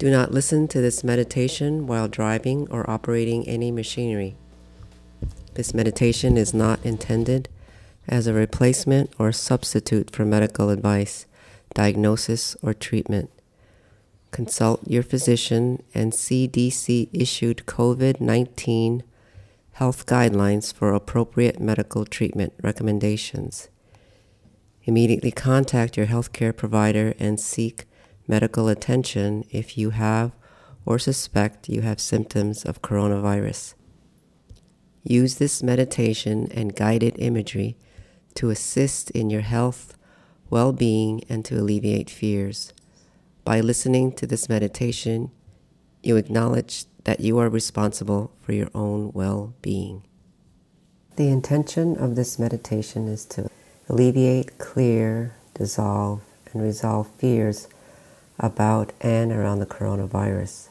Do not listen to this meditation while driving or operating any machinery. This meditation is not intended as a replacement or substitute for medical advice, diagnosis, or treatment. Consult your physician and CDC issued COVID 19 health guidelines for appropriate medical treatment recommendations. Immediately contact your healthcare provider and seek medical attention if you have or suspect you have symptoms of coronavirus. Use this meditation and guided imagery to assist in your health, well being, and to alleviate fears. By listening to this meditation, you acknowledge that you are responsible for your own well being. The intention of this meditation is to alleviate, clear, dissolve, and resolve fears about and around the coronavirus.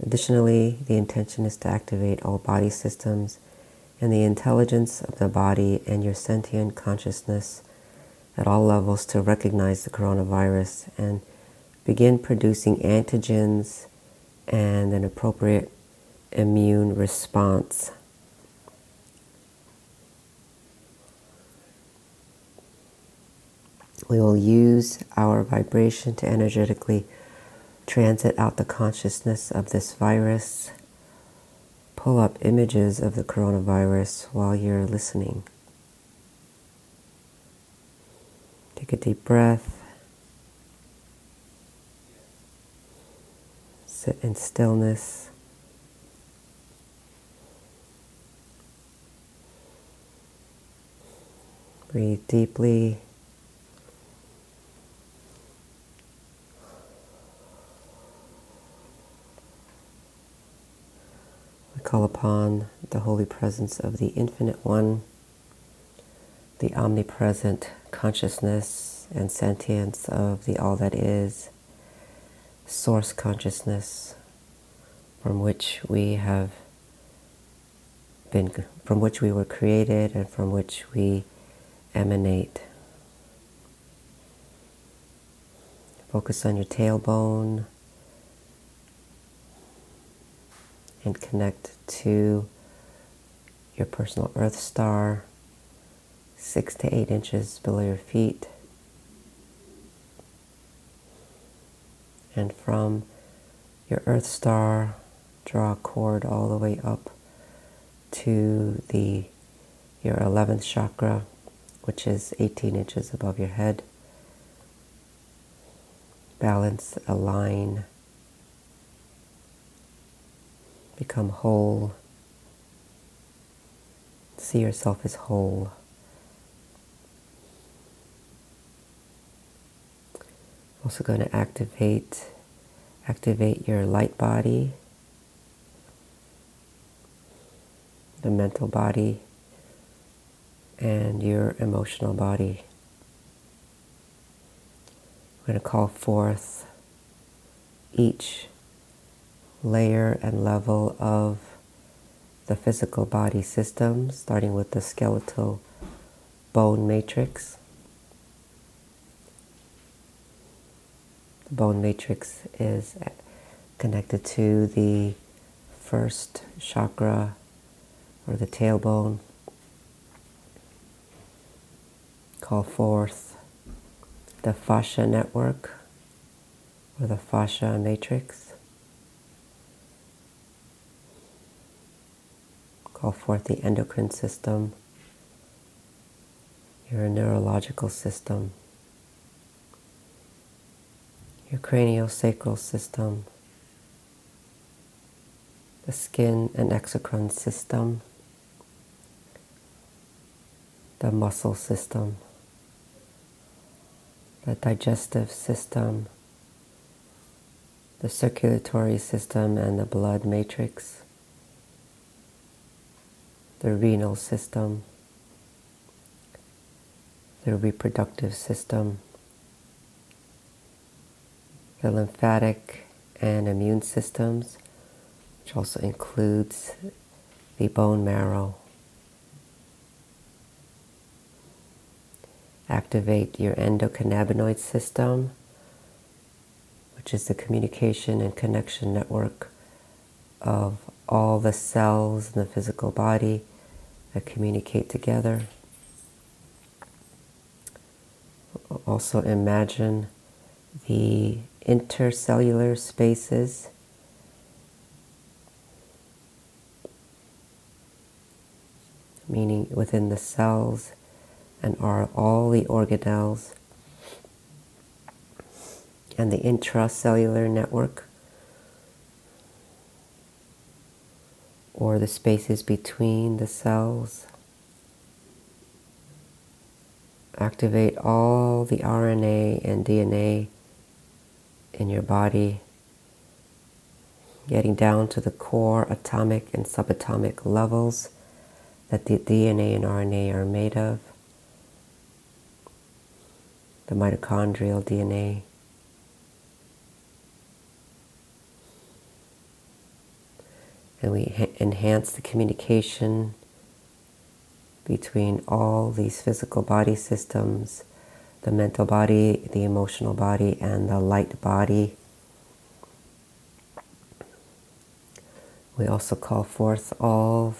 Additionally, the intention is to activate all body systems and the intelligence of the body and your sentient consciousness at all levels to recognize the coronavirus and begin producing antigens and an appropriate immune response. We will use our vibration to energetically transit out the consciousness of this virus. Pull up images of the coronavirus while you're listening. Take a deep breath. Sit in stillness. Breathe deeply. Call upon the holy presence of the Infinite One, the omnipresent consciousness and sentience of the All That Is source consciousness from which we have been, from which we were created and from which we emanate. Focus on your tailbone and connect to your personal earth star, six to eight inches below your feet. and from your earth star draw a cord all the way up to the your 11th chakra which is 18 inches above your head balance align become whole see yourself as whole also going to activate activate your light body, the mental body, and your emotional body. We're going to call forth each layer and level of the physical body system, starting with the skeletal bone matrix. The bone matrix is connected to the first chakra or the tailbone. Call forth the fascia network or the fascia matrix. Call forth the endocrine system, your neurological system your craniosacral system, the skin and exocrine system, the muscle system, the digestive system, the circulatory system and the blood matrix, the renal system, the reproductive system, the lymphatic and immune systems, which also includes the bone marrow. Activate your endocannabinoid system, which is the communication and connection network of all the cells in the physical body that communicate together. Also imagine the intercellular spaces meaning within the cells and are all the organelles and the intracellular network or the spaces between the cells. Activate all the RNA and DNA in your body, getting down to the core atomic and subatomic levels that the DNA and RNA are made of, the mitochondrial DNA. And we enhance the communication between all these physical body systems the mental body, the emotional body, and the light body. We also call forth all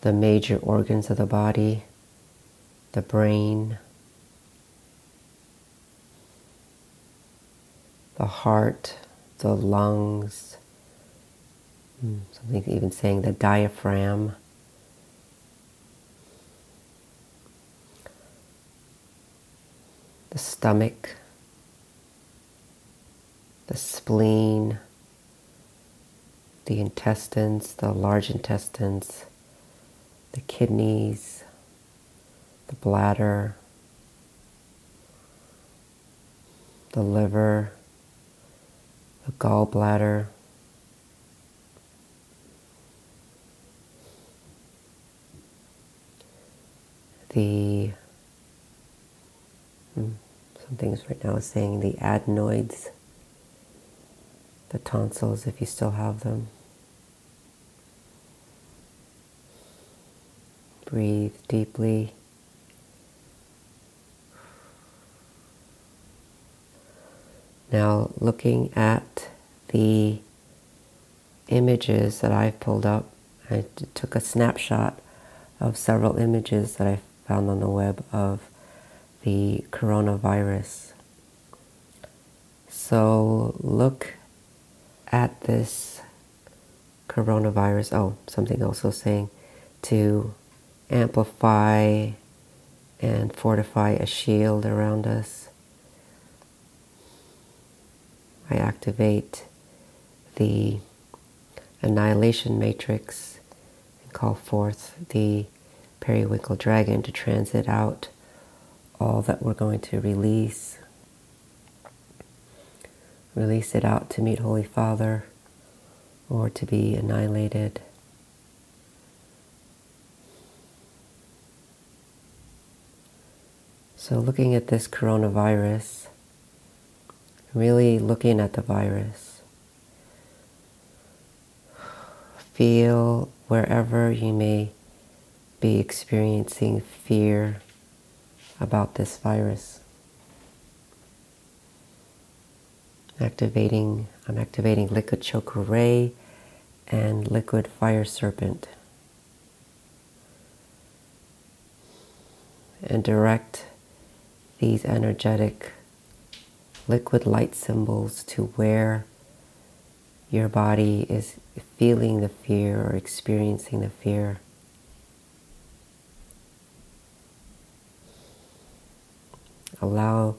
the major organs of the body, the brain, the heart, the lungs, something even saying the diaphragm. The stomach, the spleen, the intestines, the large intestines, the kidneys, the bladder, the liver, the gallbladder, the hmm, some things right now saying the adenoids, the tonsils if you still have them. Breathe deeply. Now, looking at the images that I've pulled up, I took a snapshot of several images that I found on the web of the coronavirus. So, look at this coronavirus. Oh, something also saying to amplify and fortify a shield around us. I activate the annihilation matrix and call forth the periwinkle dragon to transit out all that we're going to release. Release it out to meet Holy Father or to be annihilated. So, looking at this coronavirus, really looking at the virus, feel wherever you may be experiencing fear about this virus. Activating, I'm activating liquid Cho Ku Rei and liquid fire serpent. And direct these energetic liquid light symbols to where your body is feeling the fear or experiencing the fear. Allow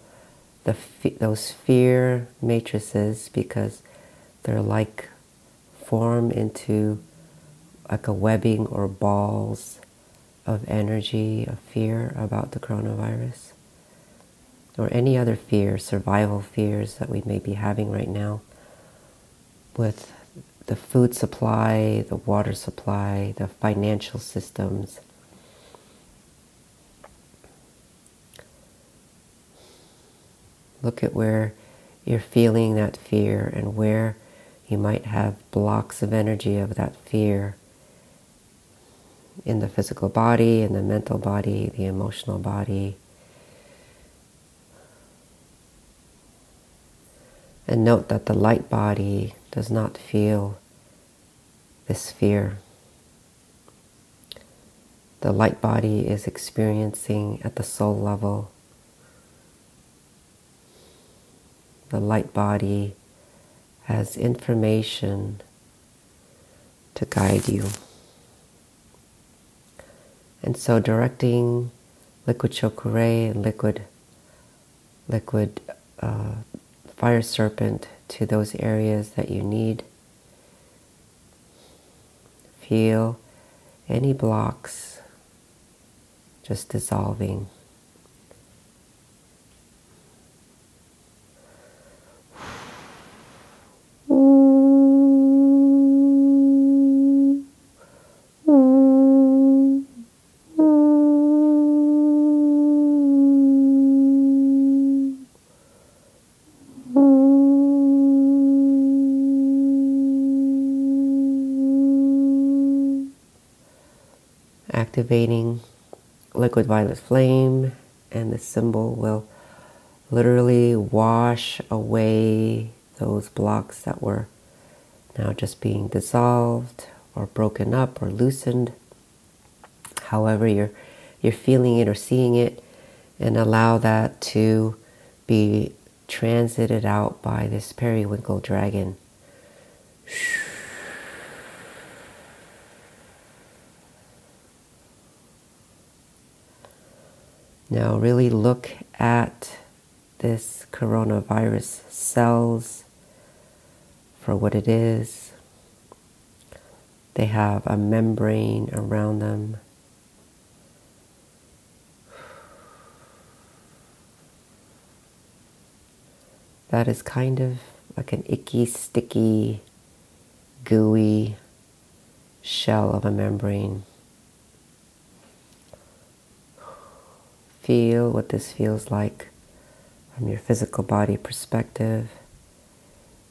the those fear matrices because they're like form into like a webbing or balls of energy of fear about the coronavirus or any other fear, survival fears that we may be having right now with the food supply, the water supply, the financial systems. Look at where you're feeling that fear and where you might have blocks of energy of that fear in the physical body, in the mental body, the emotional body. And note that the light body does not feel this fear. The light body is experiencing at the soul level. The light body has information to guide you. And so directing liquid Cho Ku Rei and liquid liquid uh, fire serpent to those areas that you need. Feel any blocks just dissolving. Activating liquid violet flame and the symbol will literally wash away those blocks that were now just being dissolved or broken up or loosened. However you're you're feeling it or seeing it and allow that to be transited out by this periwinkle dragon Now, really look at this coronavirus cells for what it is. They have a membrane around them. That is kind of like an icky, sticky, gooey shell of a membrane. Feel what this feels like from your physical body perspective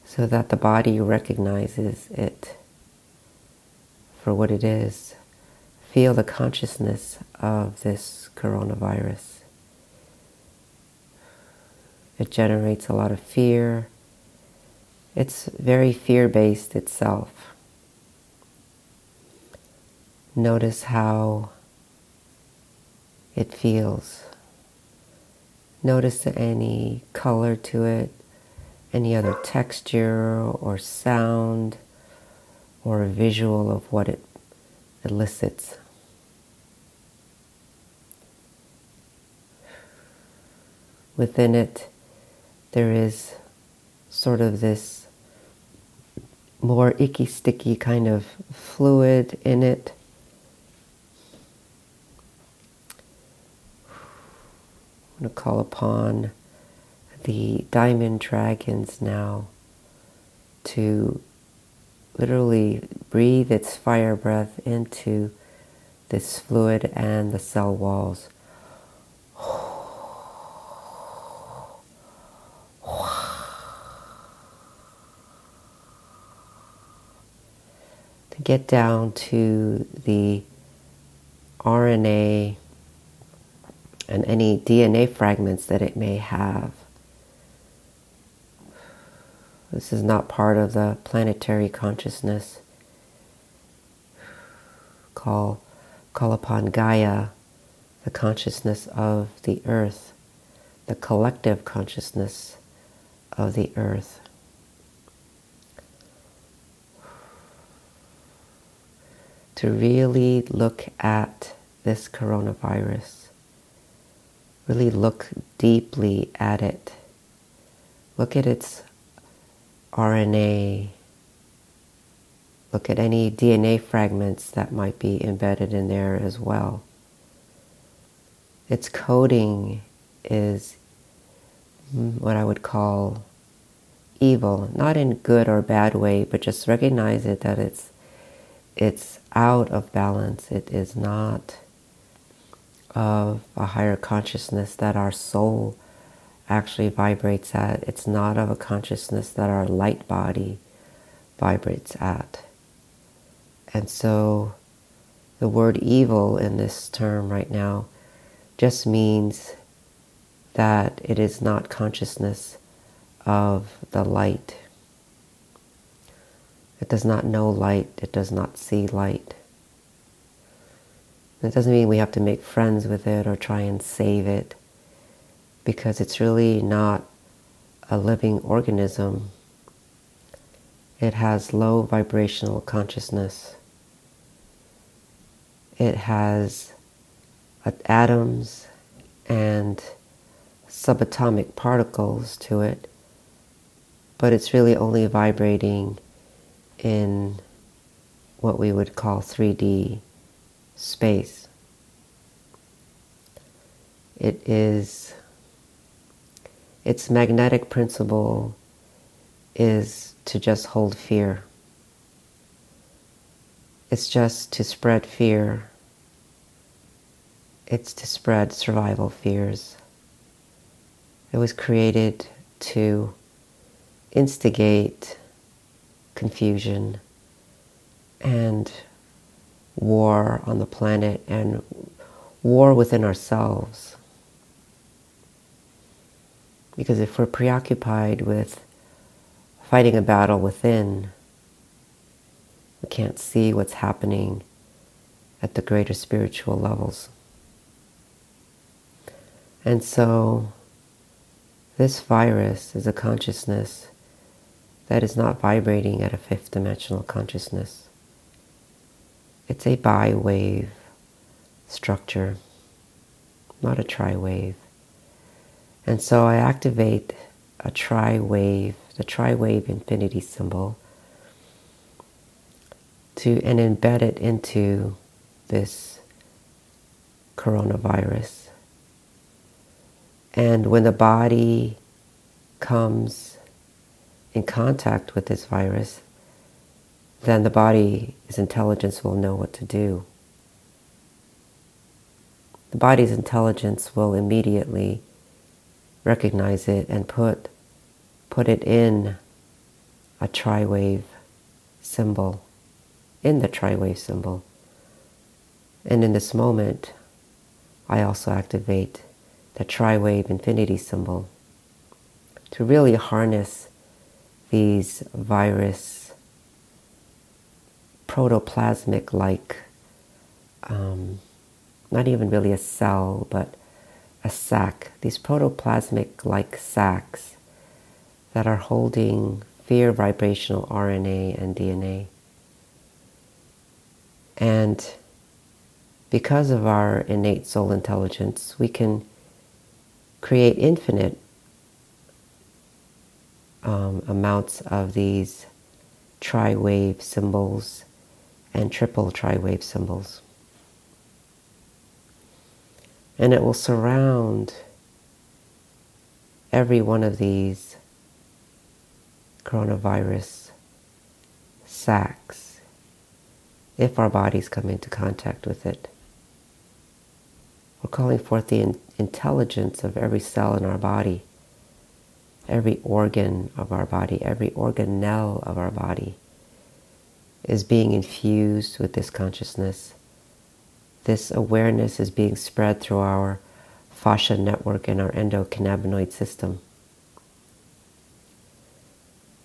so that the body recognizes it for what it is. Feel the consciousness of this coronavirus. It generates a lot of fear. It's very fear based itself. Notice how it feels. Notice any color to it, any other texture or sound or a visual of what it elicits. Within it, there is sort of this more icky, sticky kind of fluid in it I'm going to call upon the diamond dragons now to literally breathe its fire breath into this fluid and the cell walls. To get down to the RNA and any DNA fragments that it may have. This is not part of the planetary consciousness. Call, call upon Gaia, the consciousness of the earth, the collective consciousness of the earth. To really look at this coronavirus really look deeply at it. Look at its RNA. Look at any DNA fragments that might be embedded in there as well. Its coding is what I would call evil, not in good or bad way, but just recognize it that it's it's out of balance. It is not of a higher consciousness that our soul actually vibrates at. It's not of a consciousness that our light body vibrates at. And so the word evil in this term right now just means that it is not consciousness of the light. It does not know light, it does not see light. It doesn't mean we have to make friends with it or try and save it because it's really not a living organism. It has low vibrational consciousness. It has atoms and subatomic particles to it, but it's really only vibrating in what we would call 3D space. It is, its magnetic principle is to just hold fear. It's just to spread fear. It's to spread survival fears. It was created to instigate confusion and war on the planet and war within ourselves. Because if we're preoccupied with fighting a battle within, we can't see what's happening at the greater spiritual levels. And so, this virus is a consciousness that is not vibrating at a fifth dimensional consciousness. It's a bi-wave structure, not a tri-wave. And so I activate a tri-wave, the tri-wave infinity symbol, to and embed it into this coronavirus. And when the body comes in contact with this virus, then the body's intelligence will know what to do. The body's intelligence will immediately recognize it and put, put it in a tri-wave symbol, in the tri-wave symbol. And in this moment, I also activate the tri-wave infinity symbol to really harness these virus protoplasmic like, um, not even really a cell, but a sac, these protoplasmic like sacs that are holding fear vibrational RNA and DNA. And because of our innate soul intelligence, we can create infinite um, amounts of these tri-wave symbols and triple tri-wave symbols. And it will surround every one of these coronavirus sacs if our bodies come into contact with it. We're calling forth the in- intelligence of every cell in our body every organ of our body, every organelle of our body is being infused with this consciousness. This awareness is being spread through our fascia network and our endocannabinoid system.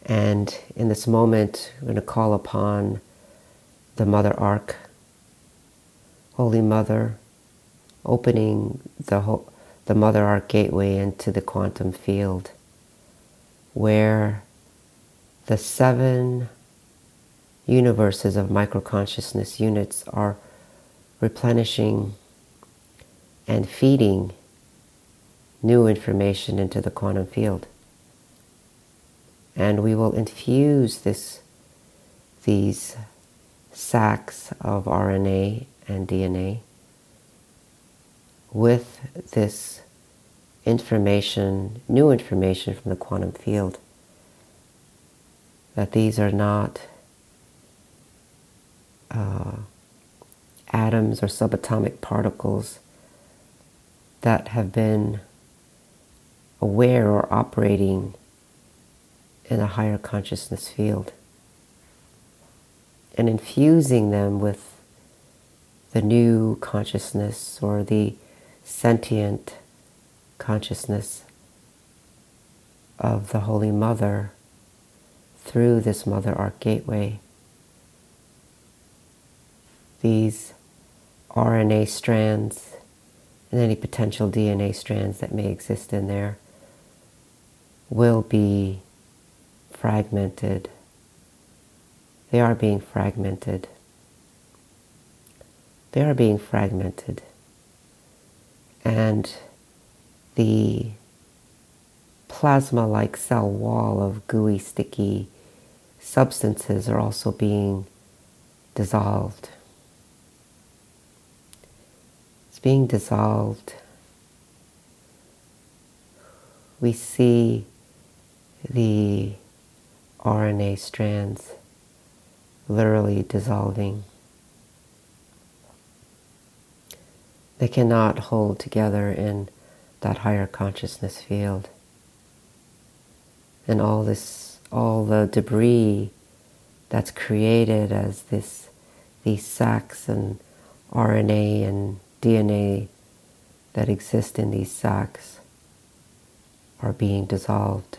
And in this moment, we're going to call upon the Mother Ark, Holy Mother, opening the, ho- the Mother Ark gateway into the quantum field where the seven universes of microconsciousness units are replenishing and feeding new information into the quantum field. And we will infuse this, these sacs of RNA and DNA with this information, new information from the quantum field. That these are not uh, atoms or subatomic particles that have been aware or operating in a higher consciousness field. And infusing them with the new consciousness or the sentient consciousness of the Holy Mother through this Mother Arc Gateway. These RNA strands and any potential DNA strands that may exist in there will be fragmented. They are being fragmented. They are being fragmented. And the plasma like cell wall of gooey, sticky substances are also being dissolved. It's being dissolved. We see the RNA strands literally dissolving. They cannot hold together in that higher consciousness field. And all this, all the debris that's created as this, these sacs and RNA and DNA that exist in these sacs are being dissolved.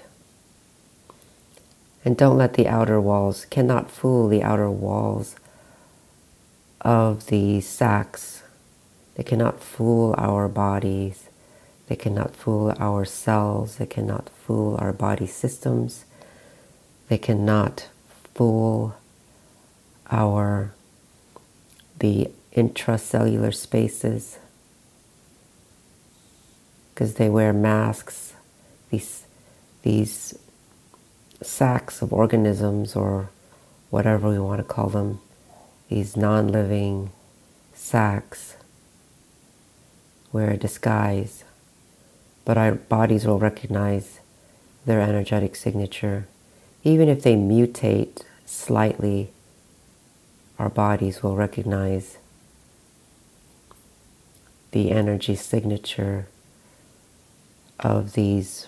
And don't let the outer walls, cannot fool the outer walls of the sacs. They cannot fool our bodies. They cannot fool our cells. They cannot fool our body systems. They cannot fool our the intracellular spaces because they wear masks. These these sacs of organisms or whatever we want to call them, these non-living sacs wear a disguise, but our bodies will recognize their energetic signature. Even if they mutate slightly, our bodies will recognize the energy signature of these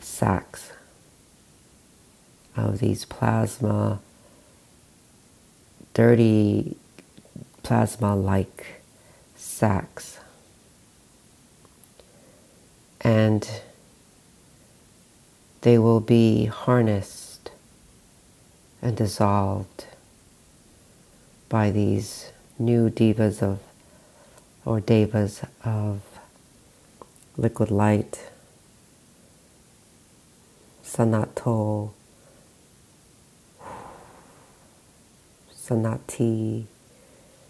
sacs of these plasma, dirty plasma like sacs. And they will be harnessed and dissolved by these new divas of or devas of liquid light, sanato, sanati,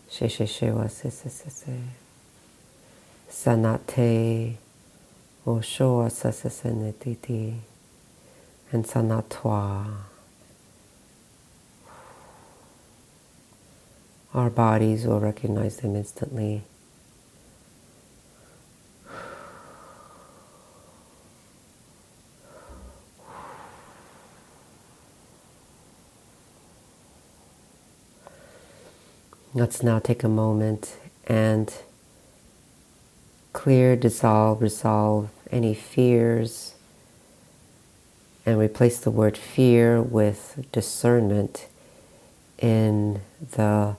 she she shewa se se se sanate, oshoa se se se netiti, and sanatwa. Our bodies will recognize them instantly. Let's now take a moment and clear, dissolve, resolve any fears and replace the word fear with discernment in the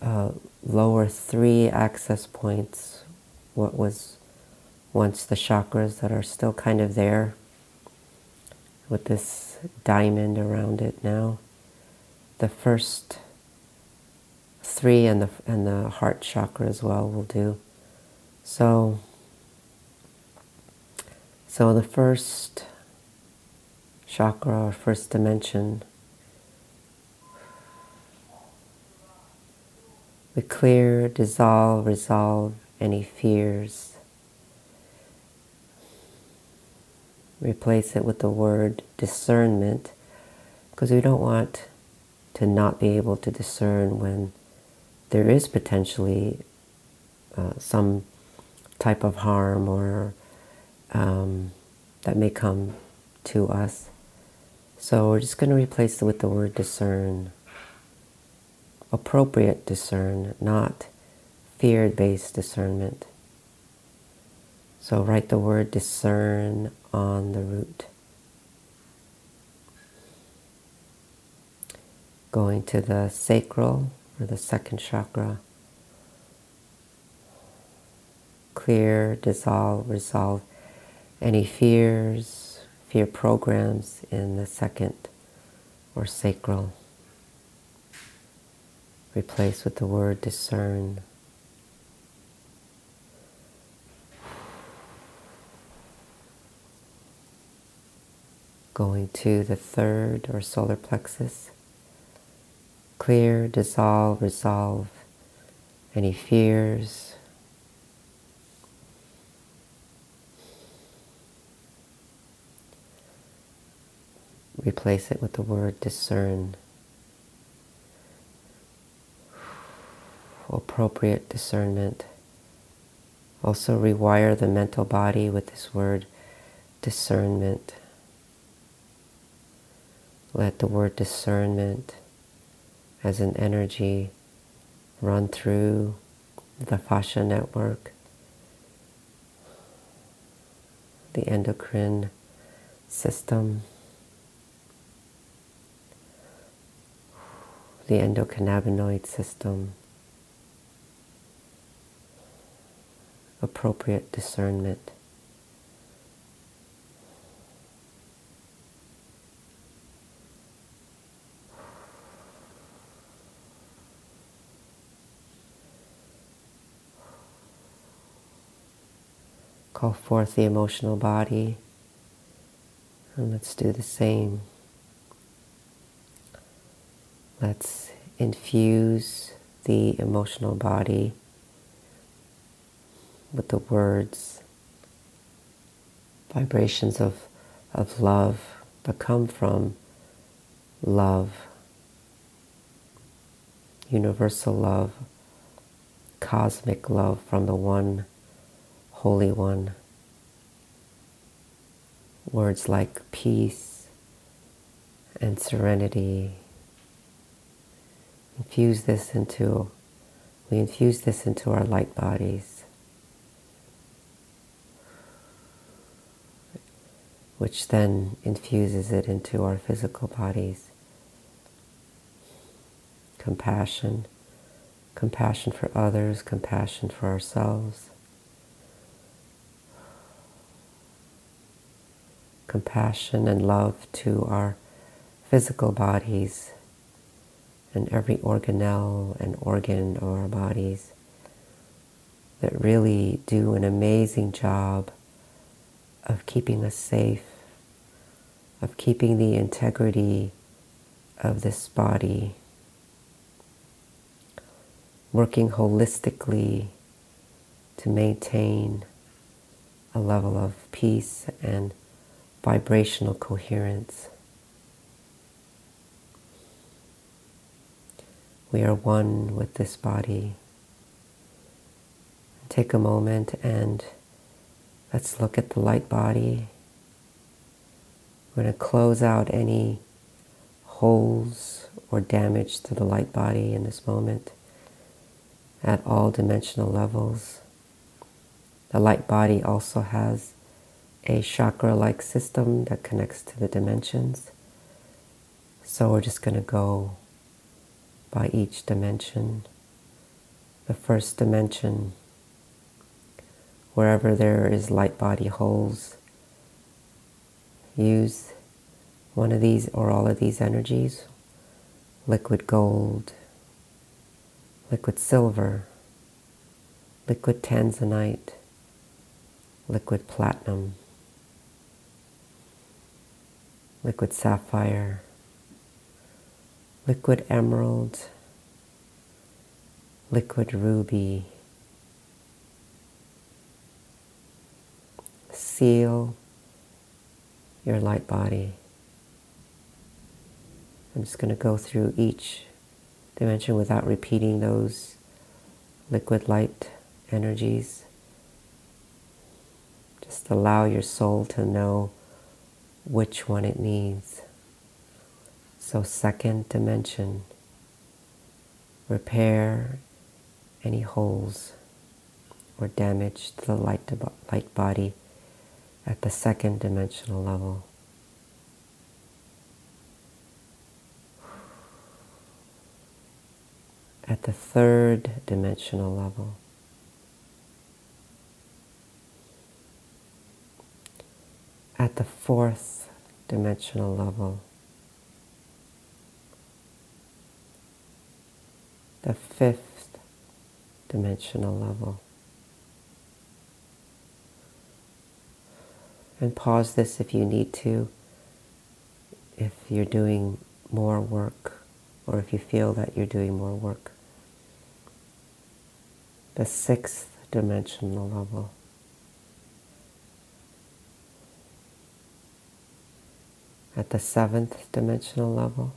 uh, lower three access points, what was once the chakras that are still kind of there with this diamond around it now. The first three and the and the heart chakra as well will do. So so the first chakra or first dimension we clear, dissolve, resolve any fears. Replace it with the word discernment because we don't want to not be able to discern when there is potentially uh, some type of harm or um, that may come to us. So we're just going to replace it with the word discern. Appropriate discern, not fear based discernment. So write the word discern on the root. Going to the sacral or the second chakra. Clear, dissolve, resolve any fears, fear programs in the second or sacral. Replace with the word discern. Going to the third or solar plexus. Clear, dissolve, resolve any fears, replace it with the word discern. Appropriate discernment. Also rewire the mental body with this word discernment. Let the word discernment as an energy run through the fascia network, the endocrine system, the endocannabinoid system, appropriate discernment. Call forth the emotional body. And let's do the same. Let's infuse the emotional body with the words, vibrations of, of love that come from love, universal love, cosmic love from the one Holy One. Words like peace and serenity. Infuse this into, we infuse this into our light bodies, which then infuses it into our physical bodies. Compassion, compassion for others, compassion for ourselves. Compassion and love to our physical bodies and every organelle and organ of our bodies that really do an amazing job of keeping us safe, of keeping the integrity of this body, working holistically to maintain a level of peace and vibrational coherence. We are one with this body. Take a moment and let's look at the light body. We're going to close out any holes or damage to the light body in this moment at all dimensional levels. The light body also has a chakra-like system that connects to the dimensions. So we're just going to go by each dimension. The first dimension, wherever there is light body holes, use one of these or all of these energies, liquid gold, liquid silver, liquid tanzanite, liquid platinum, liquid sapphire, liquid emerald, liquid ruby. Seal your light body. I'm just going to go through each dimension without repeating those liquid light energies. Just allow your soul to know which one it needs. So, second dimension, repair any holes or damage to the light, light body at the second dimensional level. At the third dimensional level, at the fourth dimensional level, the fifth dimensional level. And pause this if you need to, if you're doing more work or if you feel that you're doing more work. The sixth dimensional level. At the seventh dimensional level.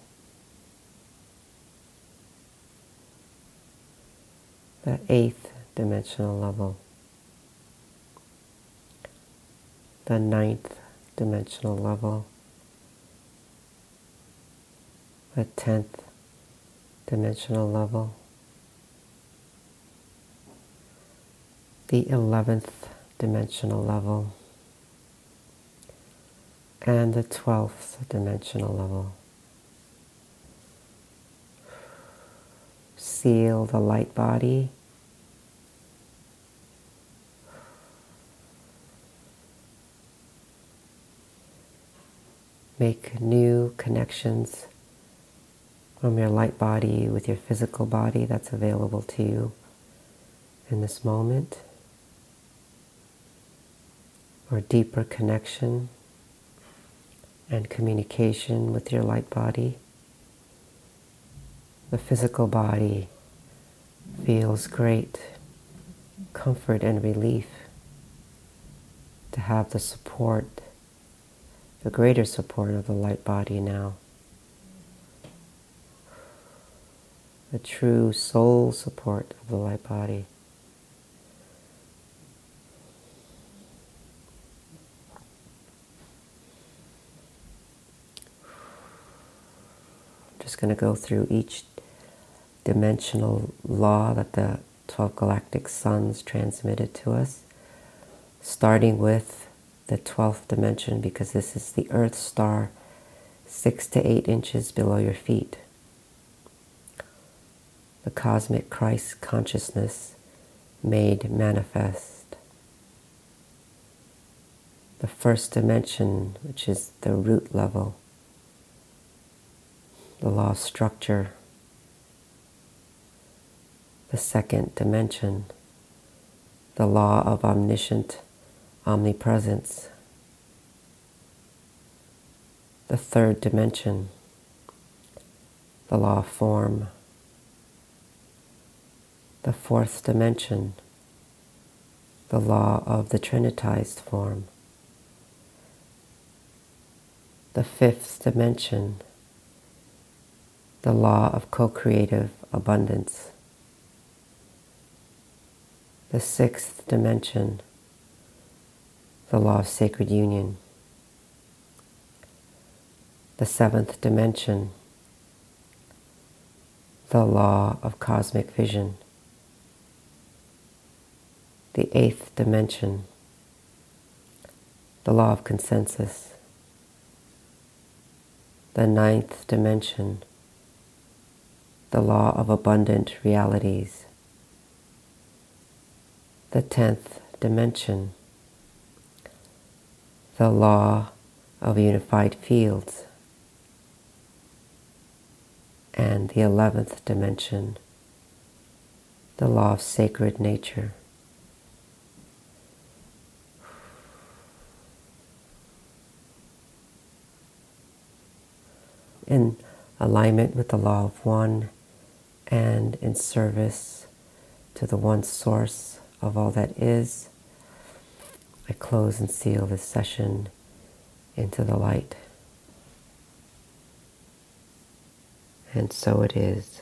The eighth dimensional level. the ninth dimensional level, the tenth dimensional level, the eleventh dimensional level, and the twelfth dimensional level. Seal the light body. Make new connections from your light body with your physical body that's available to you in this moment, or deeper connection and communication with your light body. The physical body feels great comfort and relief to have the support the greater support of the light body now. The true soul support of the light body. I'm just going to go through each dimensional law that the 12 galactic suns transmitted to us, starting with the 12th dimension because this is the Earth star six to eight inches below your feet. The cosmic Christ consciousness made manifest. The first dimension, which is the root level, the law of structure. The second dimension, the law of omniscient omnipresence, the third dimension, the law of form, the fourth dimension, the law of the trinitized form, the fifth dimension, the law of co-creative abundance, the sixth dimension, the law of sacred union. The seventh dimension, the law of cosmic vision. The eighth dimension, the law of consensus. The ninth dimension, the law of abundant realities. The tenth dimension, the law of unified fields. And the 11th dimension, the law of sacred nature. In alignment with the law of one and in service to the one source of all that is, I close and seal this session into the light. And so it is.